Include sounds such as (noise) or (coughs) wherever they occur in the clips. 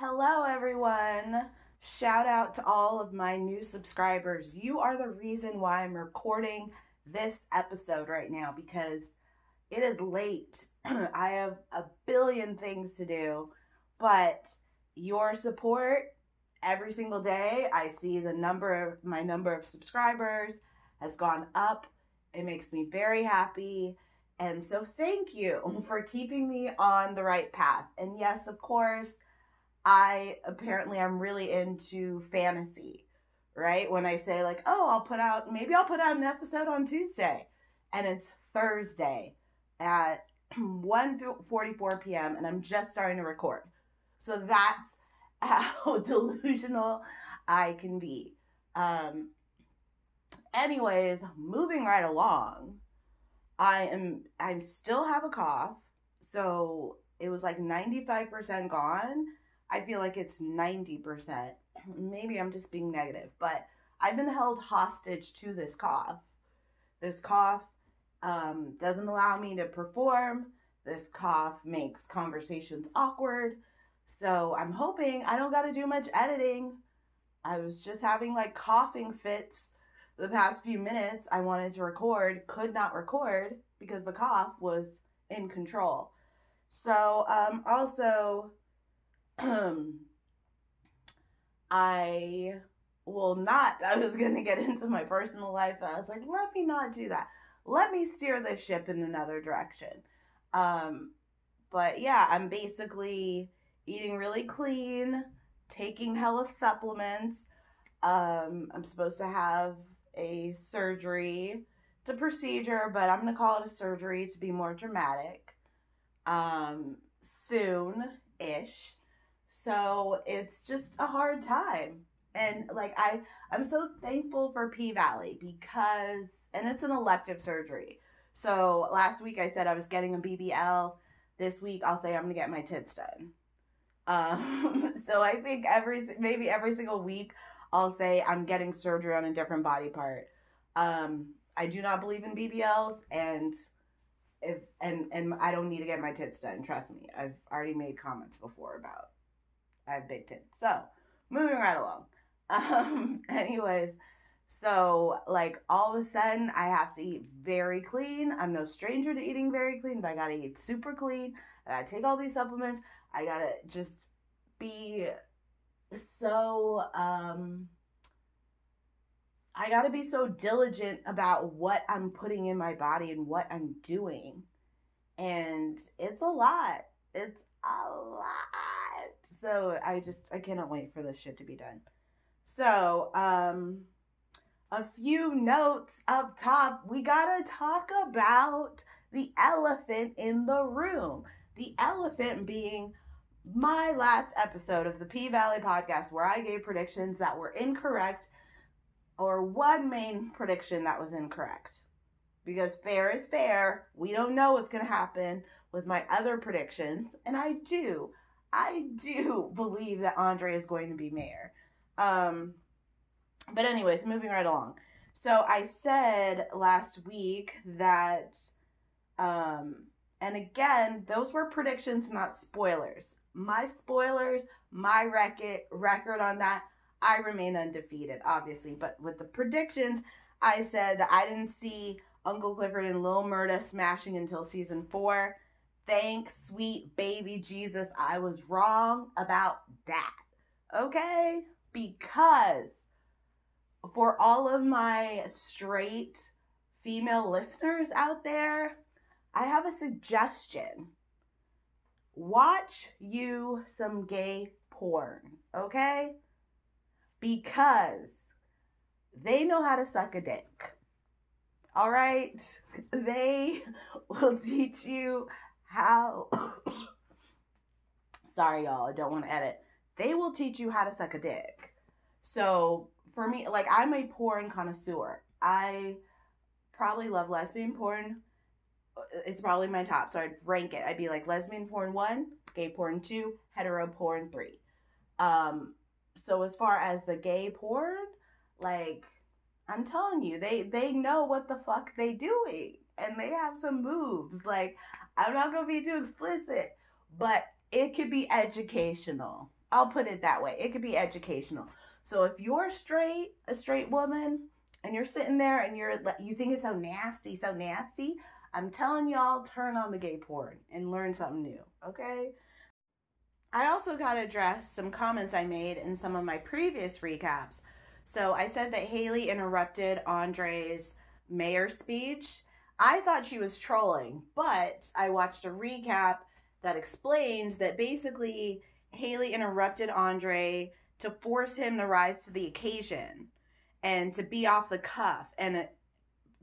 Hello, everyone. Shout out to all of my new subscribers. You are the reason why I'm recording this episode right now because it is late. (clears throat) I have a billion things to do, but your support every single day, I see the number of my number of subscribers has gone up. It makes me very happy. And so thank you for keeping me on the right path. And yes, of course, I apparently I'm really into fantasy, right? When I say like, "Oh, I'll put out maybe I'll put out an episode on Tuesday." And it's Thursday at (clears throat) 1:44 p.m. and I'm just starting to record. So that's (laughs) how delusional I can be. Um anyways, moving right along. I am I still have a cough. So it was like 95% gone. I feel like it's 90%. (clears throat) Maybe I'm just being negative, but I've been held hostage to this cough. This cough um, doesn't allow me to perform. This cough makes conversations awkward. So I'm hoping I don't got to do much editing. I was just having like coughing fits the past few minutes. I wanted to record, could not record because the cough was in control. So, um, also, (clears throat) I will not, I was going to get into my personal life. I was like, let me not do that. Let me steer this ship in another direction. Um, but yeah, I'm basically eating really clean, taking hella supplements. Um, I'm supposed to have a surgery. It's a procedure, but I'm gonna call it a surgery to be more dramatic. Um, soon ish. So it's just a hard time. And like I I'm so thankful for P Valley because and it's an elective surgery. So last week I said I was getting a BBL. This week I'll say I'm gonna get my tits done. Um, (laughs) so I think every maybe every single week I'll say I'm getting surgery on a different body part. Um, I do not believe in BBLs, and if and and I don't need to get my tits done. Trust me, I've already made comments before about I have big tits. So moving right along. (laughs) Um, anyways, so like all of a sudden I have to eat very clean. I'm no stranger to eating very clean, but I gotta eat super clean. I gotta take all these supplements. I gotta just be so um I got to be so diligent about what I'm putting in my body and what I'm doing. And it's a lot. It's a lot. So I just I cannot wait for this shit to be done. So, um a few notes up top. We got to talk about the elephant in the room. The elephant being my last episode of the P Valley podcast where I gave predictions that were incorrect or one main prediction that was incorrect. Because fair is fair. We don't know what's going to happen with my other predictions. And I do, I do believe that Andre is going to be mayor. Um, but, anyways, moving right along. So I said last week that, um, and again, those were predictions, not spoilers my spoilers, my record record on that, I remain undefeated, obviously. But with the predictions, I said that I didn't see Uncle Clifford and Lil Murda smashing until season four. Thanks, sweet baby Jesus. I was wrong about that. Okay? Because for all of my straight female listeners out there, I have a suggestion watch you some gay porn, okay? Because they know how to suck a dick. All right? (laughs) They (laughs) will teach you how. (coughs) Sorry, y'all, I don't want to edit. They will teach you how to suck a dick. So, for me, like, I'm a porn connoisseur. I probably love lesbian porn it's probably my top. So I'd rank it. I'd be like lesbian porn one, gay porn two, hetero porn three. Um, so as far as the gay porn, like I'm telling you, they they know what the fuck they doing, and they have some moves. Like I'm not gonna be too explicit, but it could be educational. I'll put it that way. It could be educational. So if you're straight, a straight woman, and you're sitting there and you're you think it's so nasty, so nasty, I'm telling y'all, turn on the gay porn and learn something new, okay? I also got to address some comments I made in some of my previous recaps. So I said that Hailey interrupted Andre's mayor speech. I thought she was trolling, but I watched a recap that explains that basically Hailey interrupted Andre to force him to rise to the occasion and to be off the cuff and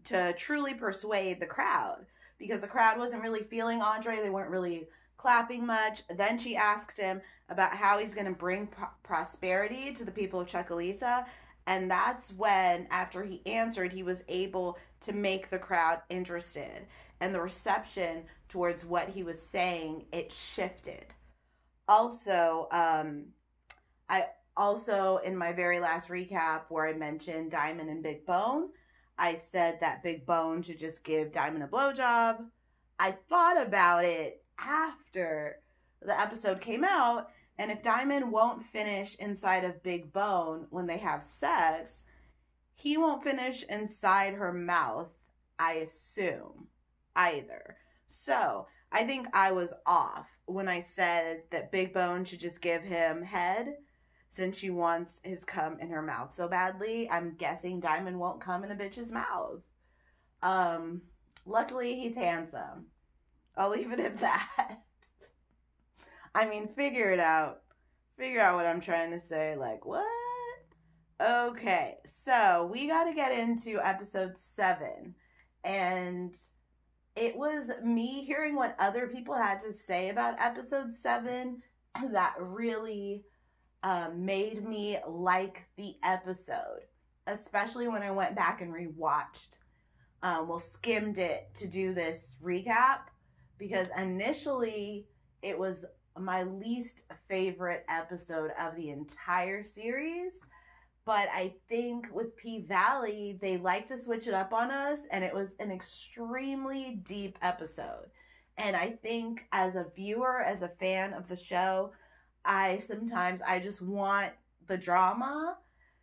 to truly persuade the crowd because the crowd wasn't really feeling Andre. They weren't really clapping much. Then she asked him about how he's going to bring pro- prosperity to the people of Chucalissa. And that's when, after he answered, he was able to make the crowd interested. And the reception towards what he was saying, it shifted. Also, um, I also, in my very last recap, where I mentioned Diamond and Big Bone, I said that Big Bone should just give Diamond a blowjob. I thought about it after the episode came out, and if Diamond won't finish inside of Big Bone when they have sex, he won't finish inside her mouth, I assume, either. So I think I was off when I said that Big Bone should just give him head since she wants his cum in her mouth so badly, I'm guessing Diamond won't come in a bitch's mouth. Um, luckily he's handsome. I'll leave it at that. (laughs) I mean, figure it out. Figure out what I'm trying to say. Like, what? Okay, so we got to get into episode seven. And it was me hearing what other people had to say about episode seven that really um, made me like the episode, especially when I went back and rewatched. Um, well, skimmed it to do this recap because initially it was my least favorite episode of the entire series. But I think with P Valley, they like to switch it up on us, and it was an extremely deep episode. And I think as a viewer, as a fan of the show, I sometimes I just want the drama.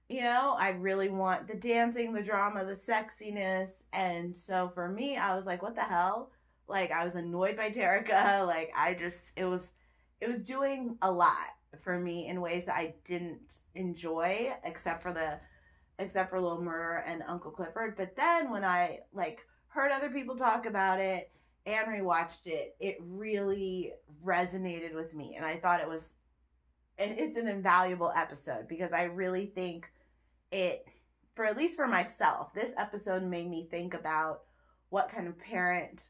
You know, I really want the dancing, the drama, the sexiness. And so for me, I was like, what the hell? Like I was annoyed by Terricka. (laughs) Like I just it was it was doing a lot for me in ways that I didn't enjoy, except for the except for Little Murda and Uncle Clifford. But then when I like heard other people talk about it and rewatched it, it really resonated with me. And I thought it was it's an invaluable episode because I really think it, for at least for myself, this episode made me think about what kind of parent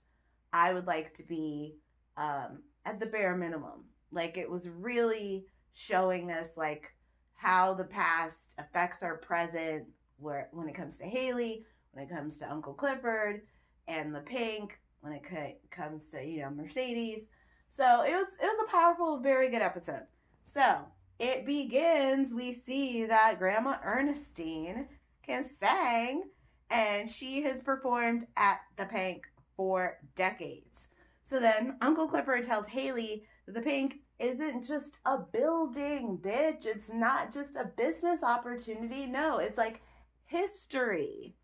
I would like to be um, at the bare minimum. Like it was really showing us like how the past affects our present where when it comes to Hailey, when it comes to Uncle Clifford and the pink, when it comes to, you know, Mercedes. So it was it was a powerful, very good episode. So it begins. We see that Grandma Ernestine can sing, and she has performed at the Pink for decades. So then Uncle Clifford tells Haley that the Pink isn't just a building, bitch. It's not just a business opportunity. No, it's like history.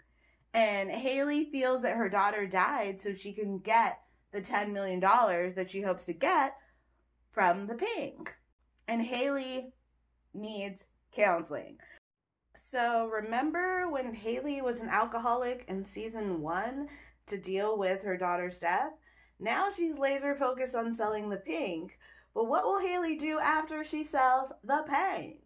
And Hailey feels that her daughter died so she can get the $10 million that she hopes to get from the Pink and Hailey needs counseling. So, remember when Haley was an alcoholic in season one to deal with her daughter's death? Now she's laser focused on selling the pink. But what will Hailey do after she sells the pink?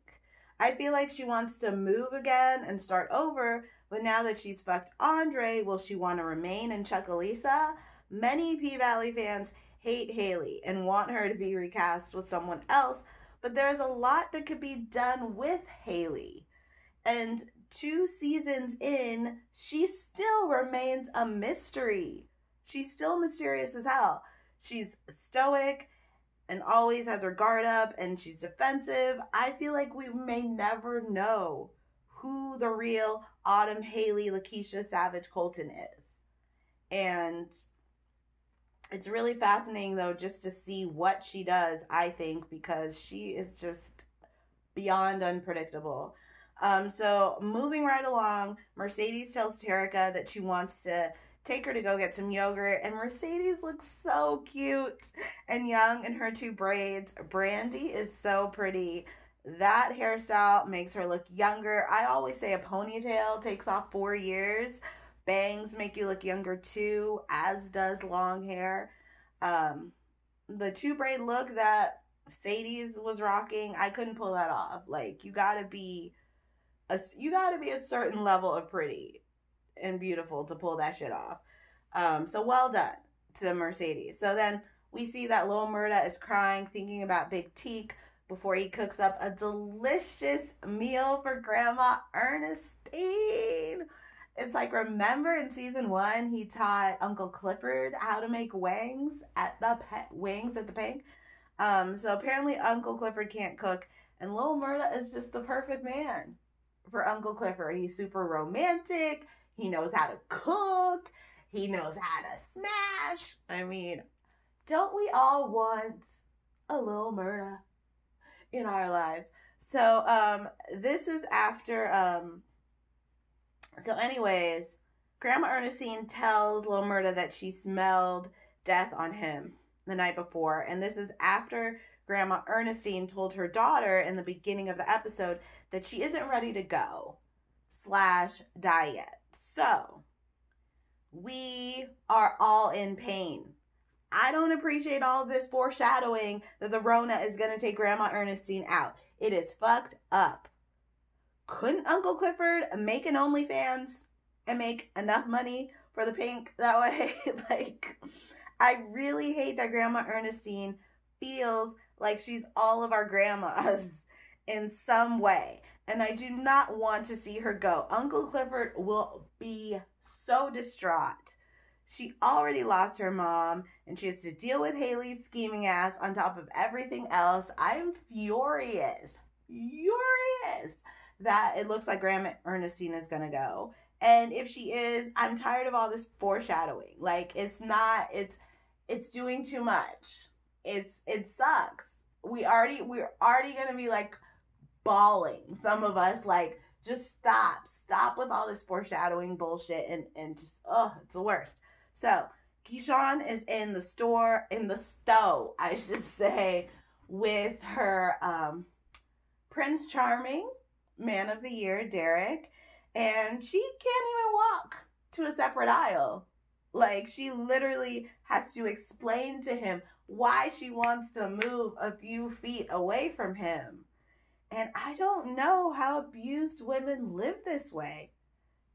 I feel like she wants to move again and start over, but now that she's fucked Andre, will she want to remain in Chucalissa? Many P Valley fans hate Hailey and want her to be recast with someone else but there's a lot that could be done with Hailey. And two seasons in, she still remains a mystery. She's still mysterious as hell. She's stoic and always has her guard up and she's defensive. I feel like we may never know who the real Autumn Hailey Lakeisha Savage Colton is. And it's really fascinating though just to see what she does i think because she is just beyond unpredictable. Um, so moving right along, Mercedes tells Terricka that she wants to take her to go get some yogurt, and Mercedes looks so cute and young in her two braids. Brandy is so pretty. That hairstyle makes her look younger. I always say a ponytail takes off four years. Bangs make you look younger too, as does long hair. Um, the two braid look that Cedes was rocking, I couldn't pull that off. Like you gotta be a you gotta be a certain level of pretty and beautiful to pull that shit off. Um, so well done to Mercedes. So then we see that little Murda is crying, thinking about Big Teak before he cooks up a delicious meal for Grandma Ernestine. It's like remember in season one he taught Uncle Clifford how to make wings at the pe- wings at the pig. Um, so apparently Uncle Clifford can't cook, and Little Murda is just the perfect man for Uncle Clifford. He's super romantic. He knows how to cook. He knows how to smash. I mean, don't we all want a little murder in our lives? So um, this is after um, so, anyways, Grandma Ernestine tells little Murda that she smelled death on him the night before, and this is after Grandma Ernestine told her daughter in the beginning of the episode that she isn't ready to go slash die yet. So, we are all in pain. I don't appreciate all this foreshadowing that the Rona is going to take Grandma Ernestine out. It is fucked up couldn't Uncle Clifford make an OnlyFans and make enough money for the pink that way? (laughs) like, I really hate that Grandma Ernestine feels like she's all of our grandmas (laughs) in some way. And I do not want to see her go. Uncle Clifford will be so distraught. She already lost her mom and she has to deal with Hailey's scheming ass on top of everything else. I'm furious. Furious that it looks like Grandma Ernestine is gonna go. And if she is, I'm tired of all this foreshadowing. Like it's not it's it's doing too much. It's it sucks. We already we're already gonna be like bawling. Some of us like just stop. Stop with all this foreshadowing bullshit and and just oh it's the worst. So Keyshawn is in the store in the stove, I should say, with her um Prince Charming Man of the Year, Derek, and she can't even walk to a separate aisle. Like, she literally has to explain to him why she wants to move a few feet away from him. And I don't know how abused women live this way.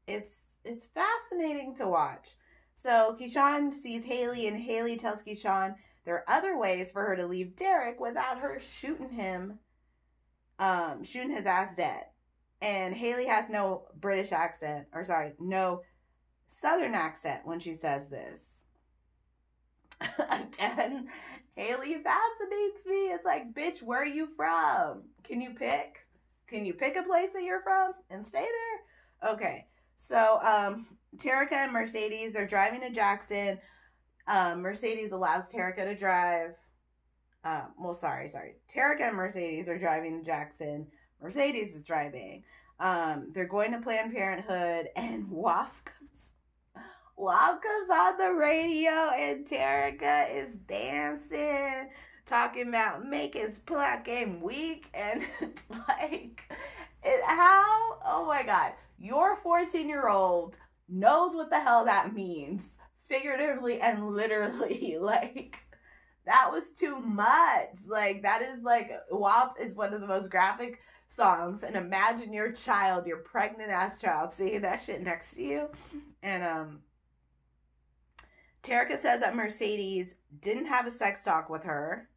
It's it's fascinating to watch. So Keyshawn sees Hailey and Hailey tells Keyshawn there are other ways for her to leave Derek without her shooting him um, shooting his ass dead. And Hailey has no British accent, or sorry, no Southern accent when she says this. (laughs) Again, Hailey fascinates me. It's like, bitch, where are you from? Can you pick? Can you pick a place that you're from and stay there? Okay. So, um, Terricka and Mercedes, they're driving to Jackson. Um, Mercedes allows Terricka to drive. Uh, well, sorry, sorry. Terricka and Mercedes are driving to Jackson. Mercedes is driving. Um, they're going to Planned Parenthood, and (laughs) WAP comes. WAP comes on the radio, and Terricka is dancing, talking about making his plot game weak, and (laughs) like, it, how? Oh my god, your 14 year old knows what the hell that means, figuratively and literally. (laughs) Like, that was too much. Like that is like WAP is one of the most graphic songs. And imagine your child, your pregnant ass child, seeing that shit next to you. And um Terricka says that Mercedes didn't have a sex talk with her.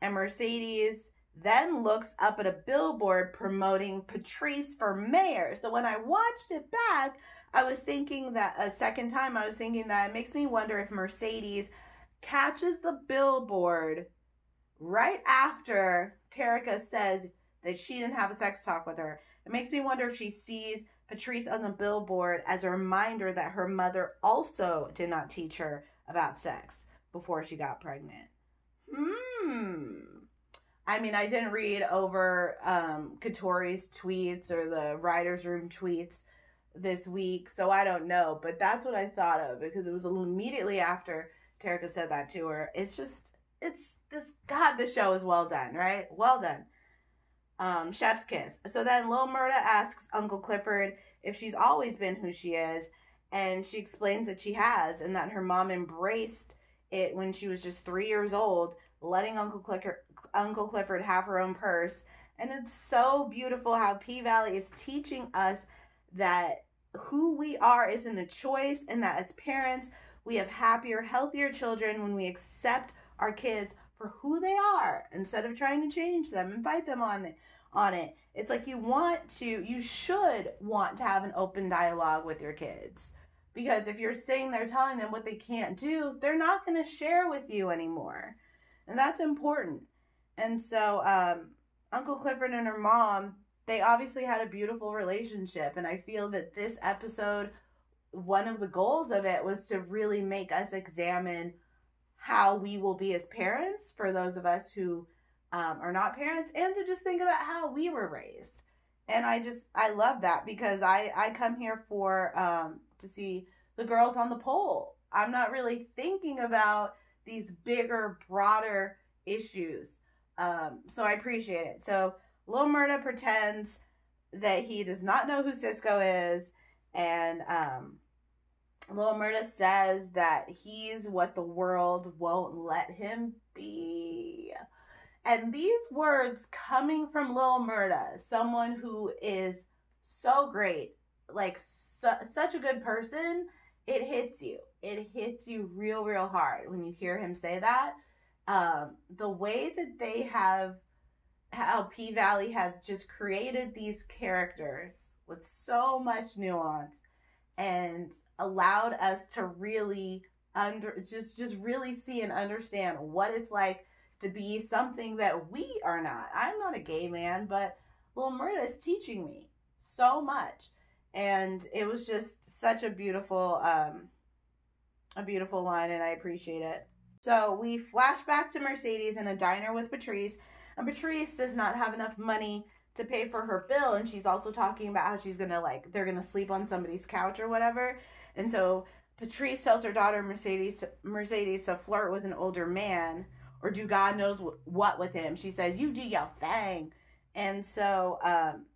And Mercedes then looks up at a billboard promoting Patrice for mayor. So when I watched it back, I was thinking that a second time, I was thinking that it makes me wonder if Mercedes catches the billboard right after Terricka says that she didn't have a sex talk with her. It makes me wonder if she sees Patrice on the billboard as a reminder that her mother also did not teach her about sex before she got pregnant. Hmm. I mean, I didn't read over um, Katori's tweets or the writer's room tweets this week, so I don't know. But that's what I thought of because it was immediately after Terricka said that to her. It's just, it's this, God, the show is well done, right? Well done. Um, chef's kiss. So then Lil Murda asks Uncle Clifford if she's always been who she is, and she explains that she has, and that her mom embraced it when she was just three years old, letting Uncle Clifford, Uncle Clifford have her own purse. And it's so beautiful how P Valley is teaching us that who we are is in the choice, and that as parents, we have happier, healthier children when we accept our kids for who they are instead of trying to change them and fight them on it on it. It's like you want to you should want to have an open dialogue with your kids. Because if you're sitting there telling them what they can't do, they're not going to share with you anymore. And that's important. And so um, Uncle Clifford and her mom, they obviously had a beautiful relationship. And I feel that this episode, one of the goals of it was to really make us examine how we will be as parents for those of us who um, are not parents and to just think about how we were raised. And i just i love that because i i come here for um, to see the girls on the pole. I'm not really thinking about these bigger broader issues. Um, so i appreciate it. So lil murda pretends that he does not know who cisco is and um, Lil Murda says that he's what the world won't let him be. And these words coming from Lil Murda, someone who is so great, like su- such a good person, it hits you. It hits you real, real hard when you hear him say that. Um, the way that they have, how P Valley has just created these characters with so much nuance and allowed us to really under just just really see and understand what it's like to be something that we are not. I'm not a gay man, but Lil Murda is teaching me so much. And it was just such a beautiful um a beautiful line and I appreciate it. So we flash back to Mercedes in a diner with Patrice, and Patrice does not have enough money to pay for her bill and she's also talking about how she's gonna like they're gonna sleep on somebody's couch or whatever. And so patrice tells her daughter mercedes mercedes to flirt with an older man or do god knows what with him. She says you do your thing. And so um,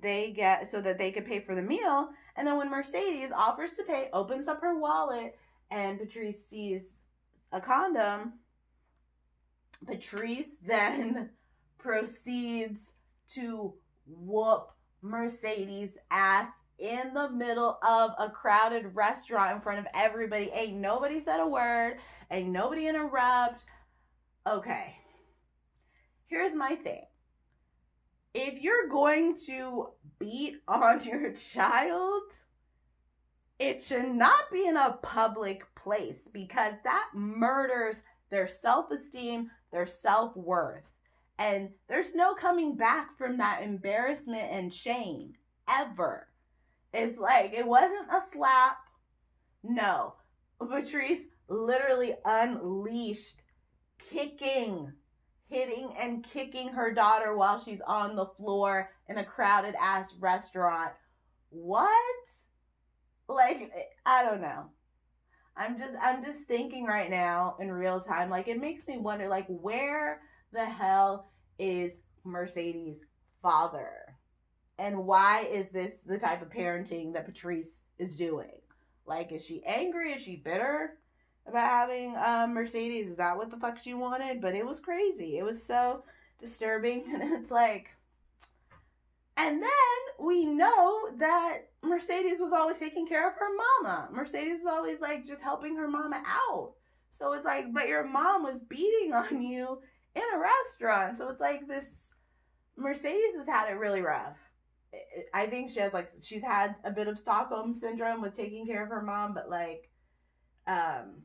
they get so that they could pay for the meal. And then when mercedes offers to pay opens up her wallet and patrice sees a condom patrice then (laughs) proceeds to whoop Mercedes' ass in the middle of a crowded restaurant in front of everybody. Ain't nobody said a word, ain't nobody interrupt. Okay. Here's my thing. If you're going to beat on (laughs) your child, it should not be in a public place because that murders their self esteem, their self worth. And there's no coming back from that embarrassment and shame ever. It's like it wasn't a slap. No. Patrice literally unleashed kicking, hitting and kicking her daughter while she's on the floor in a crowded ass restaurant. What? Like I don't know. I'm just I'm just thinking right now in real time like it makes me wonder like where the hell is Mercedes' father? And why is this the type of parenting that Patrice is doing? Like, is she angry? Is she bitter about having um, Mercedes? Is that what the fuck she wanted? But it was crazy. It was so disturbing. (laughs) And it's like, and then we know that Mercedes was always taking care of her mama. Mercedes was always like just helping her mama out. So it's like, but your mom was beating on you in a restaurant. So it's like this Mercedes has had it really rough. I think she has like she's had a bit of Stockholm syndrome with taking care of her mom, but like um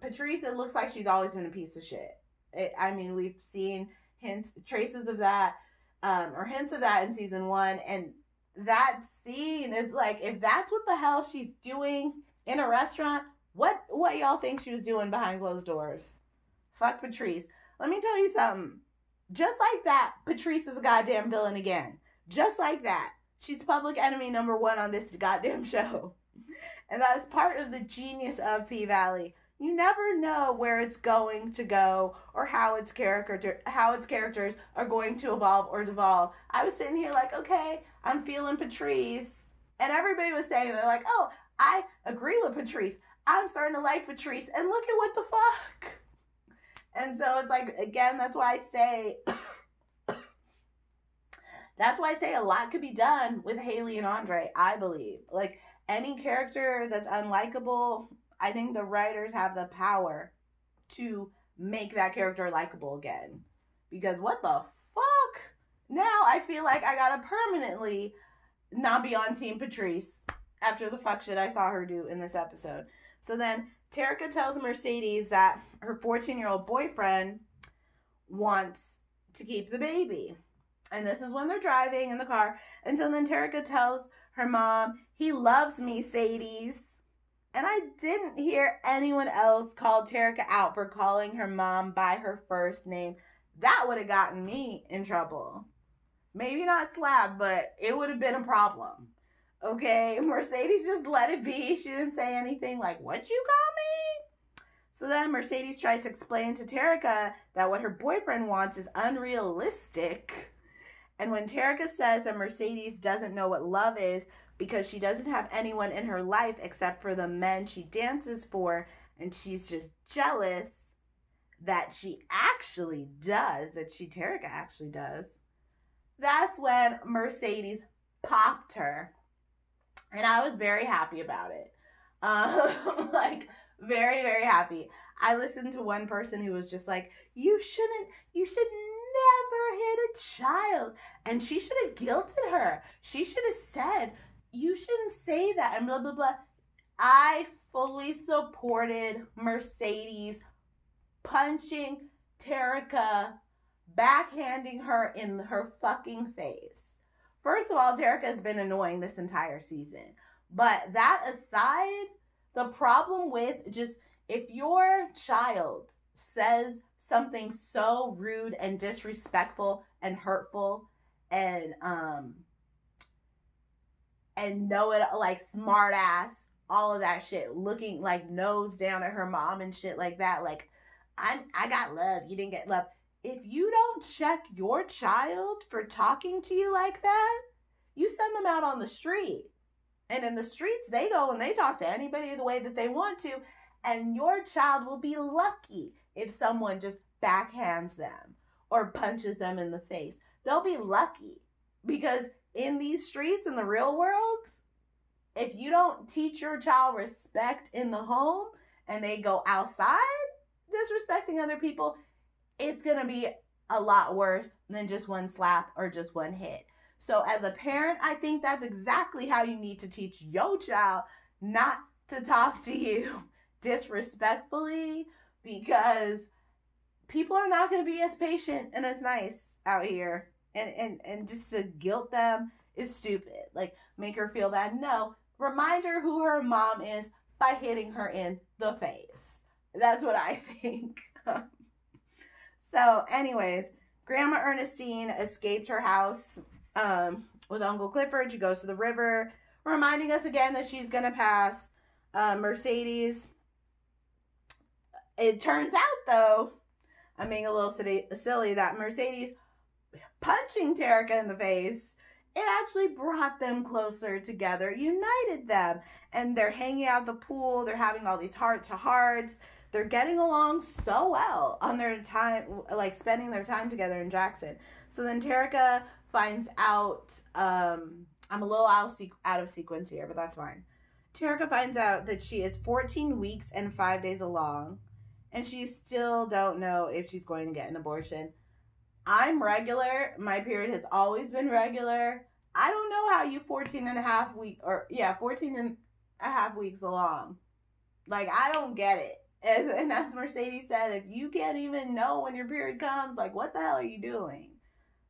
Patrice, it looks like she's always been a piece of shit. It, I mean, we've seen hints, traces of that, um, or hints of that in season one, and that scene is like, if that's what the hell she's doing in a restaurant, what what y'all think she was doing behind closed doors? Fuck Patrice. Let me tell you something. Just like that, Patrice is a goddamn villain again. Just like that. She's public enemy number one on this goddamn (laughs) show. And that is part of the genius of P Valley. You never know where it's going to go or how its character how its characters are going to evolve or devolve. I was sitting here like, okay, I'm feeling Patrice. And everybody was saying they're like, oh, I agree with Patrice. I'm starting to like Patrice. And look at what the fuck. And so it's like again, that's why I say (coughs) that's why I say a lot could be done with Hailey and Andre, I believe. Like any character that's unlikable, I think the writers have the power to make that character likable again. Because what the fuck? Now I feel like I gotta permanently not be on Team Patrice after the fuck shit I saw her do in this episode. So then Terricka tells Mercedes that her 14 year old boyfriend wants to keep the baby. And this is when they're driving in the car. So then Terricka tells her mom, He loves me, Cedes. And I didn't hear anyone else call Terricka out for calling her mom by her first name. That would have gotten me in trouble. Maybe not slap, but it would have been a problem. Okay, (laughs) Mercedes just let it be. She didn't say anything like, What you call me? So then Mercedes tries to explain to Terricka that what her boyfriend wants is unrealistic. And when Terricka says that Mercedes doesn't know what love is because she doesn't have anyone in her life except for the men she dances for, and she's just jealous that she actually does, that she, Terricka actually does, that's when Mercedes popped her and I was very happy about it. Um, (laughs) like very very happy. I listened to one person who was just like, "You shouldn't, you should never hit a child," and she should have guilted her. She should have said, "You shouldn't say that," and blah blah blah. I fully supported Mercedes punching Terricka, backhanding her in her fucking face. First of all, Terricka has been annoying this entire season. But that aside, the problem with just if your child says something so rude and disrespectful and hurtful and um and know it like smart ass all of that shit looking like nose down at her mom and shit like that like i'm i got love you didn't get love if you don't check your child for talking to you like that, you send them out on the street. And in the streets, they go and they talk to anybody the way that they want to. And your child will be lucky if someone just backhands them or punches them in the face. They'll be lucky because in these streets, in the real world, if you don't teach your child respect in the home and they go outside disrespecting other people, it's going to be a lot worse than just one slap or just one hit. So, as a parent, I think that's exactly how you need to teach your child not to talk to you (laughs) disrespectfully because people are not going to be as patient and as nice out here. And, and, and just to guilt them is stupid. Like, make her feel bad. No, remind her who her mom is by hitting her in the face. That's what I (laughs) think. So, anyways, Grandma Ernestine escaped her house um, with Uncle Clifford. She goes to the river, reminding us again that she's going to pass uh, Mercedes. It turns out, though, I'm being a little silly, that Mercedes punching Terricka in the face, it actually brought them closer together, united them. And they're hanging out the pool, they're having all these heart to hearts they're getting along so well on their time, like spending their time together in Jackson. So then Terricka finds out. Um, I'm a little out out of sequence here, but that's fine. Terricka finds out that she is 14 weeks and five days along, and she still don't know if she's going to get an abortion. I'm regular. My period has always been regular. I don't know how you 14 and a half week or yeah, 14 and a half weeks along. Like I don't get it. And as Mercedes said, if you can't even know when your period comes, like, what the hell are you doing?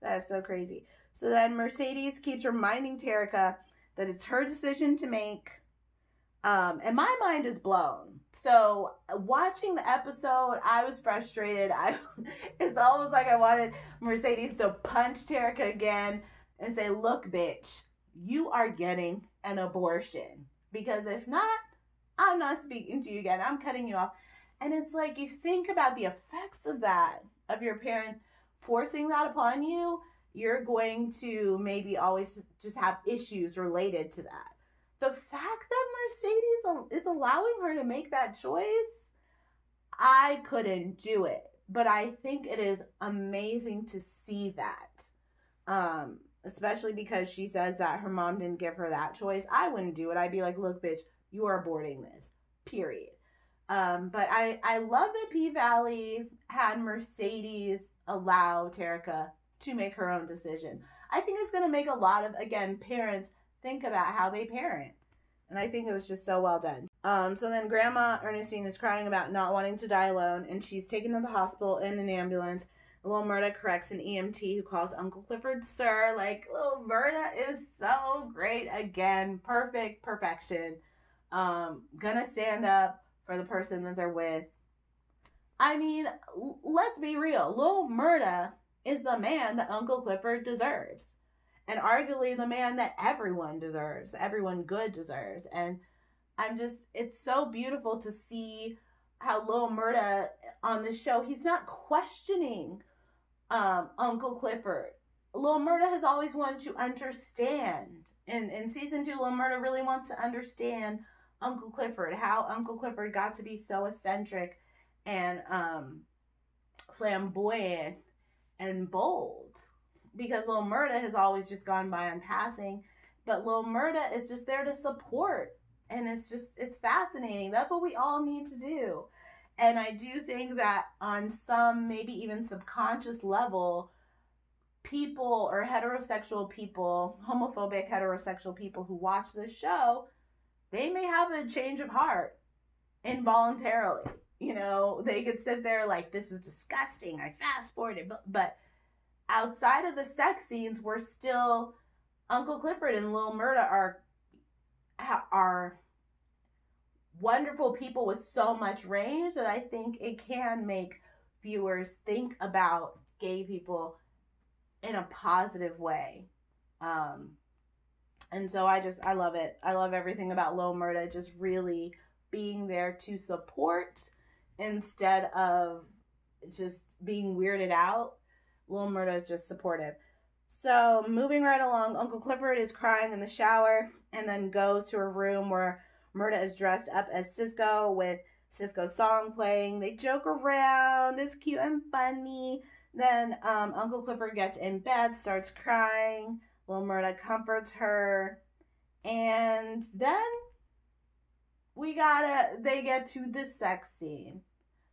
That's so crazy. So then Mercedes keeps reminding Terricka that it's her decision to make. Um, and my mind is blown. So watching the episode, I was frustrated. I (laughs) it's almost like I wanted Mercedes to punch Terricka again and say, "Look, bitch, you are getting an abortion. Because if not, I'm not speaking to you again. I'm cutting you off." And it's like you think about the effects of that, of your parent forcing that upon you, you're going to maybe always just have issues related to that. The fact that Mercedes is allowing her to make that choice, I couldn't do it. But I think it is amazing to see that. Um, especially because she says that her mom didn't give her that choice. I wouldn't do it. I'd be like, look, bitch, you are aborting this. Period. Um, but I, I love that P Valley had Mercedes allow Terricka to make her own decision. I think it's going to make a lot of, again, parents think about how they parent. And I think it was just so well done. Um, so then Grandma Ernestine is crying about not wanting to die alone, and she's taken to the hospital in an ambulance. Little Murda corrects an EMT who calls Uncle Clifford Sir. Like, little Murda is so great again. Perfect, perfection. Um, gonna stand up for the person that they're with. I mean, l- let's be real. Lil Murda is the man that Uncle Clifford deserves. And arguably the man that everyone deserves, everyone good deserves. And I'm just, it's so beautiful to see how Lil Murda on the show, he's not questioning um, Uncle Clifford. Lil Murda has always wanted to understand. And in season two, Lil Murda really wants to understand Uncle Clifford, how Uncle Clifford got to be so eccentric and um, flamboyant and bold because Lil Murda has always just gone by on passing, but Lil Murda is just there to support. And it's just, it's fascinating. That's what we all need to do. And I do think that on some, maybe even subconscious level, people or heterosexual people, homophobic heterosexual people who watch this show, they may have a change of heart involuntarily. You know, they could sit there like, this is disgusting. I fast forwarded, but, but outside of the sex scenes, we're still Uncle Clifford and Lil Murda are are wonderful people with so much range that I think it can make viewers think about gay people in a positive way. Um, and so I just I love it. I love everything about Lil Murda just really being there to support instead of just being weirded out Lil Murda is just supportive. So moving right along, Uncle Clifford is crying in the shower and then goes to a room where Murda is dressed up as Cisco with Cisco's song playing. They joke around. It's cute and funny. Then um, Uncle Clifford gets in bed, starts crying. Lil Murda comforts her. And then we gotta, they get to the sex scene.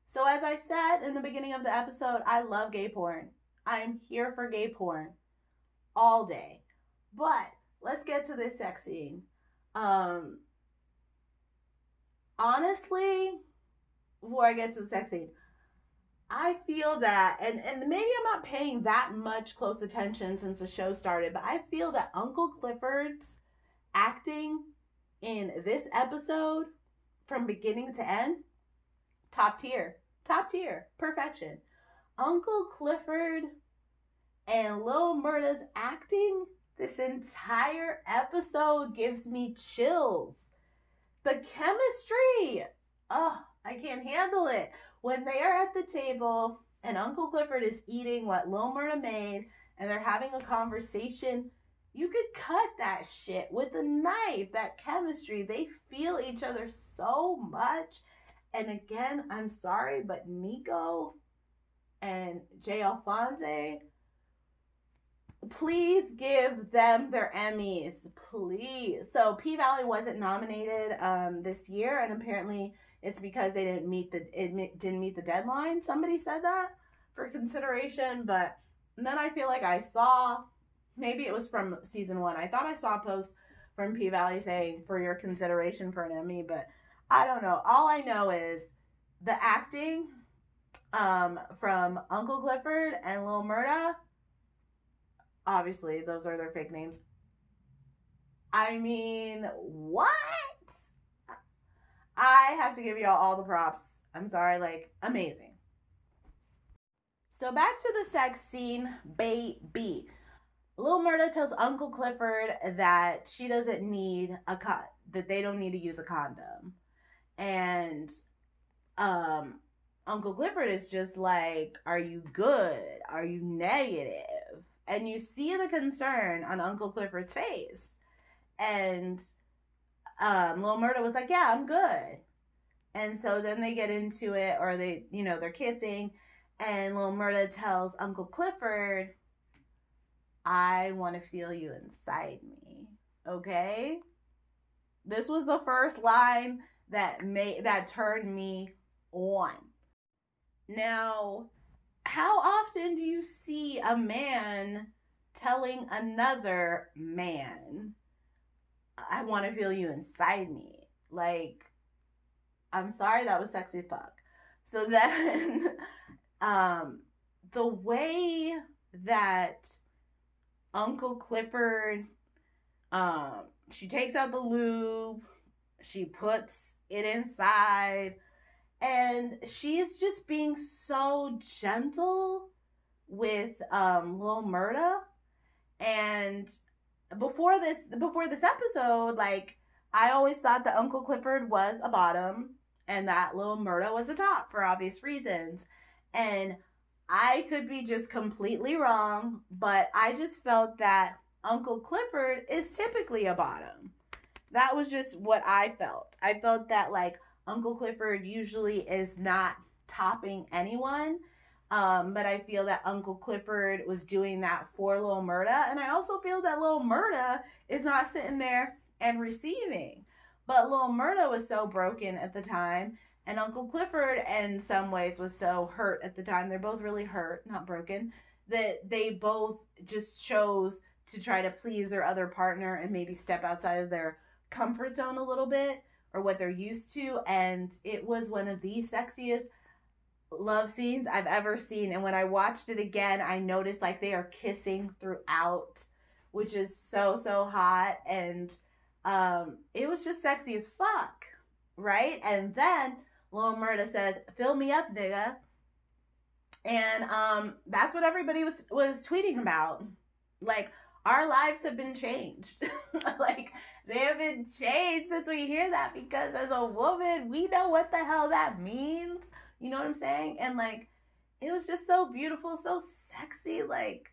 So as I said in the beginning of the episode, I love gay porn. I'm here for gay porn all day. But let's get to this sex scene. Um, honestly, before I get to the sex scene, I feel that, and, and maybe I'm not paying that much close attention since the show started, but I feel that Uncle Clifford's acting in this episode from beginning to end, top tier. Top tier. Perfection. Uncle Clifford and Lil Murda's acting this entire episode gives me chills. The chemistry, oh, I can't handle it. When they are at the table and Uncle Clifford is eating what Lil Murda made and they're having a conversation, you could cut that shit with a knife. That chemistry, they feel each other so much. And again, I'm sorry, but Nicco and J. Alphonse, please give them their Emmys, please. So P Valley wasn't nominated um, this year, and apparently it's because they didn't meet the it didn't meet the deadline. Somebody said that for consideration, but then I feel like I saw maybe it was from season one. I thought I saw a post from P Valley saying for your consideration for an Emmy, but I don't know. All I know is the acting um, from Uncle Clifford and Lil Murda. Obviously, those are their fake names. I mean, what? I have to give y'all all the props. I'm sorry, like amazing. So back to the sex scene, baby. Lil Murda tells Uncle Clifford that she doesn't need a cut, that they don't need to use a condom. And um Uncle Clifford is just like, Are you good? Are you negative? And you see the concern on Uncle Clifford's face. And um Lil Murda was like, Yeah, I'm good. And so then they get into it, or they, you know, they're kissing, and Lil Murda tells Uncle Clifford, I want to feel you inside me. Okay? This was the first line that made that turned me on. Now, how often do you see a man telling another man, I want to feel you inside me? Like, I'm sorry, that was sexy as fuck. So (laughs) then, um, the way that Uncle Clifford, um, she takes out the lube, she puts it inside, and she's just being so gentle with um Lil Murda. And before this before this episode, like I always thought that Uncle Clifford was a bottom and that little Murda was a top for obvious reasons. And I could be just completely wrong, but I just felt that Uncle Clifford is typically a bottom. That was just what I felt. I felt that like Uncle Clifford usually is not topping anyone. Um, but I feel that Uncle Clifford was doing that for Lil Murda. And I also feel that Lil Murda is not sitting there and receiving. But Lil Murda was so broken at the time and Uncle Clifford, in some ways, was so hurt at the time. They're both really hurt, not broken, that they both just chose to try to please their other partner and maybe step outside of their comfort zone a little bit or what they're used to. And it was one of the sexiest love scenes I've ever seen. And when I watched it again, I noticed like they are kissing throughout, which is so, so hot. And um, it was just sexy as fuck, right? And then Lil Murda says, "Fill me up, nigga," and um, that's what everybody was was tweeting about. Like our lives have been changed. (laughs) like they have been changed since we hear that because as a woman, we know what the hell that means. You know what I'm saying? And like it was just so beautiful, so sexy. Like,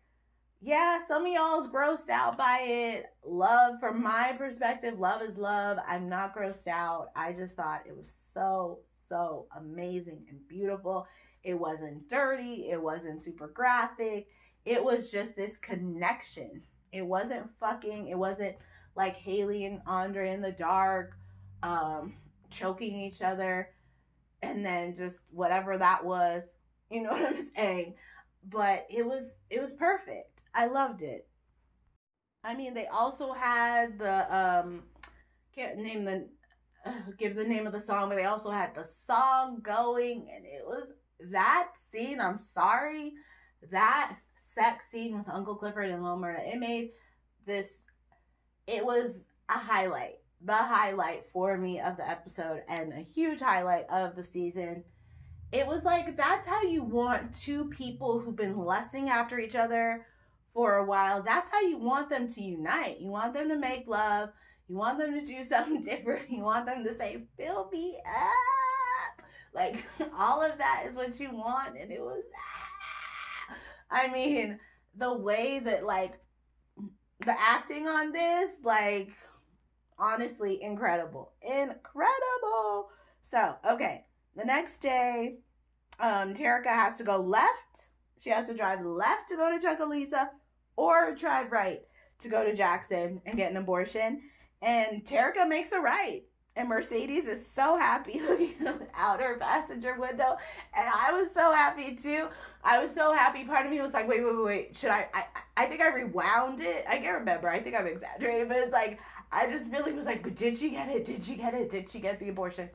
yeah, some of y'all's grossed out by it. Love, from my perspective, love is love. I'm not grossed out. I just thought it was so, so amazing and beautiful. It wasn't dirty, it wasn't super graphic. It was just this connection. It wasn't fucking, it wasn't like Hailey and Andre in the dark, um, choking each other, and then just whatever that was. You know (laughs) what I'm saying? But it was it was perfect. I loved it. I mean, they also had the um can't name the (sighs) give the name of the song, but they also had the song going, and it was that scene. I'm sorry, that sex scene with Uncle Clifford and Lil Murda. It made this. It was a highlight, the highlight for me of the episode, and a huge highlight of the season. It was like that's how you want two people who've been lusting after each other for a while. That's how you want them to unite. You want them to make love you want them to do (laughs) something different. You want them to say, fill me up. Like, (laughs) all of that is what you want. And it was, ah. I mean, the way that, like, the acting on this, like, honestly, incredible. Incredible. So, okay. The next day, um, Terricka has to go left. She has to drive left to go to Chucalissa or drive right to go to Jackson and get an abortion. And Terricka makes a right. And Mercedes is so happy (laughs) looking out her passenger window. And I was so happy too. I was so happy. Part of me was like, wait, wait, wait, wait. Should I? I, I think I rewound it. I can't remember. I think I'm exaggerating. But it's like, I just really was like, but did she get it? Did she get it? Did she get the abortion?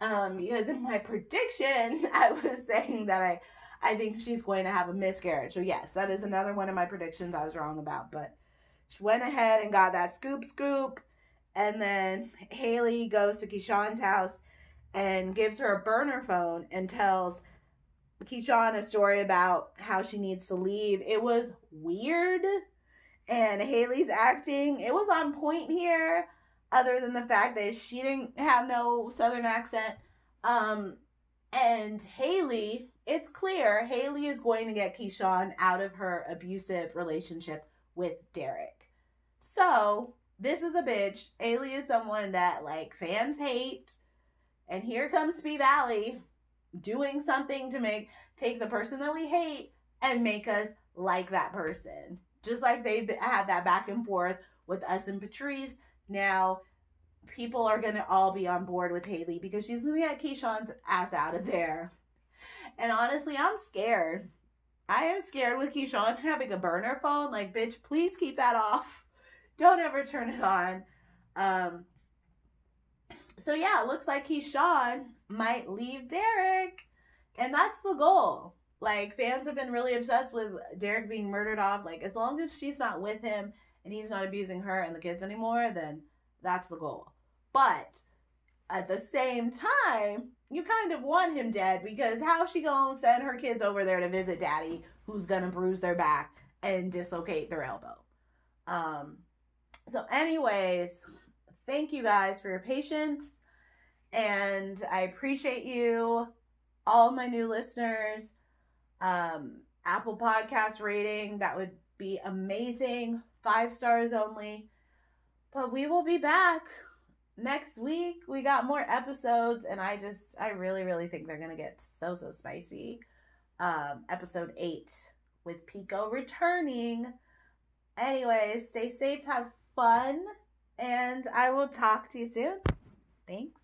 Um, because in my prediction, (laughs) I was saying that I, I think she's going to have a miscarriage. So yes, that is another one of my predictions I was wrong about. But she went ahead and got that scoop, scoop and then Hailey goes to Keyshawn's house and gives her a burner phone and tells Keyshawn a story about how she needs to leave. It was weird. And Hailey's acting, it was on point here, other than the fact that she didn't have no southern accent. Um, and Hailey, it's clear Hailey is going to get Keyshawn out of her abusive relationship with Derek. So, this is a bitch. Hailey is someone that like fans hate. And here comes P Valley doing something to make take the person that we hate and make us like that person. Just like they had that back and forth with us and Patrice. Now people are gonna all be on board with Hailey because she's gonna get Keyshawn's ass out of there. And honestly, I'm scared. I am scared with Keyshawn having a burner phone. Like, bitch, please keep that off. Don't ever turn it on. Um, so yeah, it looks like Keyshawn might leave Derek. And that's the goal. Like fans have been really obsessed with Derek being murdered off. Like as long as she's not with him and he's not abusing her and the kids anymore, then that's the goal. But at the same time, you kind of want him dead because how's she gonna send her kids over there to visit daddy who's gonna bruise their back and dislocate their elbow? Um so anyways, thank you guys for your patience and I appreciate you, all my new listeners. Um, Apple Podcast rating, that would be amazing. Five stars only. But we will be back next week. We got more episodes, and I just, I really, really think they're going to get so, so spicy. Um, episode eight with Pico returning. Anyways, stay safe, have fun, and I will talk to you soon. Thanks.